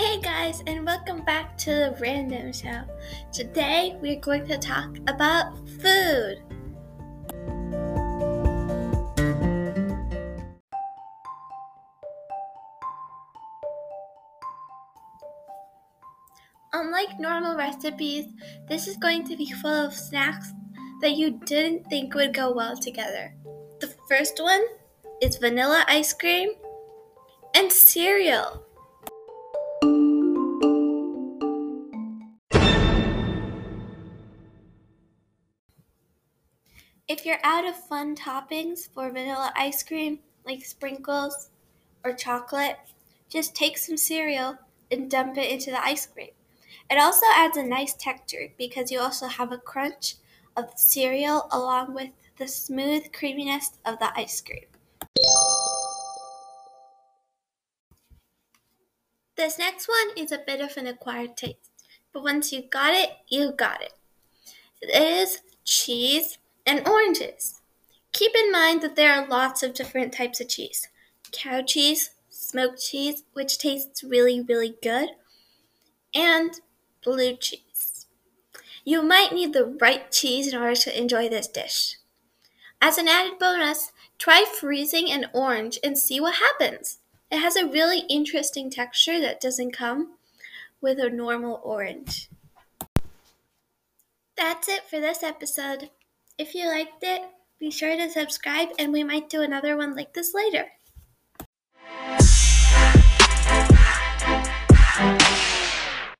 Hey guys, and welcome back to the Random Show. Today we're going to talk about food. Unlike normal recipes, this is going to be full of snacks that you didn't think would go well together. The first one is vanilla ice cream and cereal. If you're out of fun toppings for vanilla ice cream, like sprinkles or chocolate, just take some cereal and dump it into the ice cream. It also adds a nice texture because you also have a crunch of cereal along with the smooth creaminess of the ice cream. This next one is a bit of an acquired taste, but once you got it, you got it. It is cheese and oranges. Keep in mind that there are lots of different types of cheese cow cheese, smoked cheese, which tastes really, really good, and blue cheese. You might need the right cheese in order to enjoy this dish. As an added bonus, try freezing an orange and see what happens. It has a really interesting texture that doesn't come with a normal orange. That's it for this episode. If you liked it, be sure to subscribe and we might do another one like this later.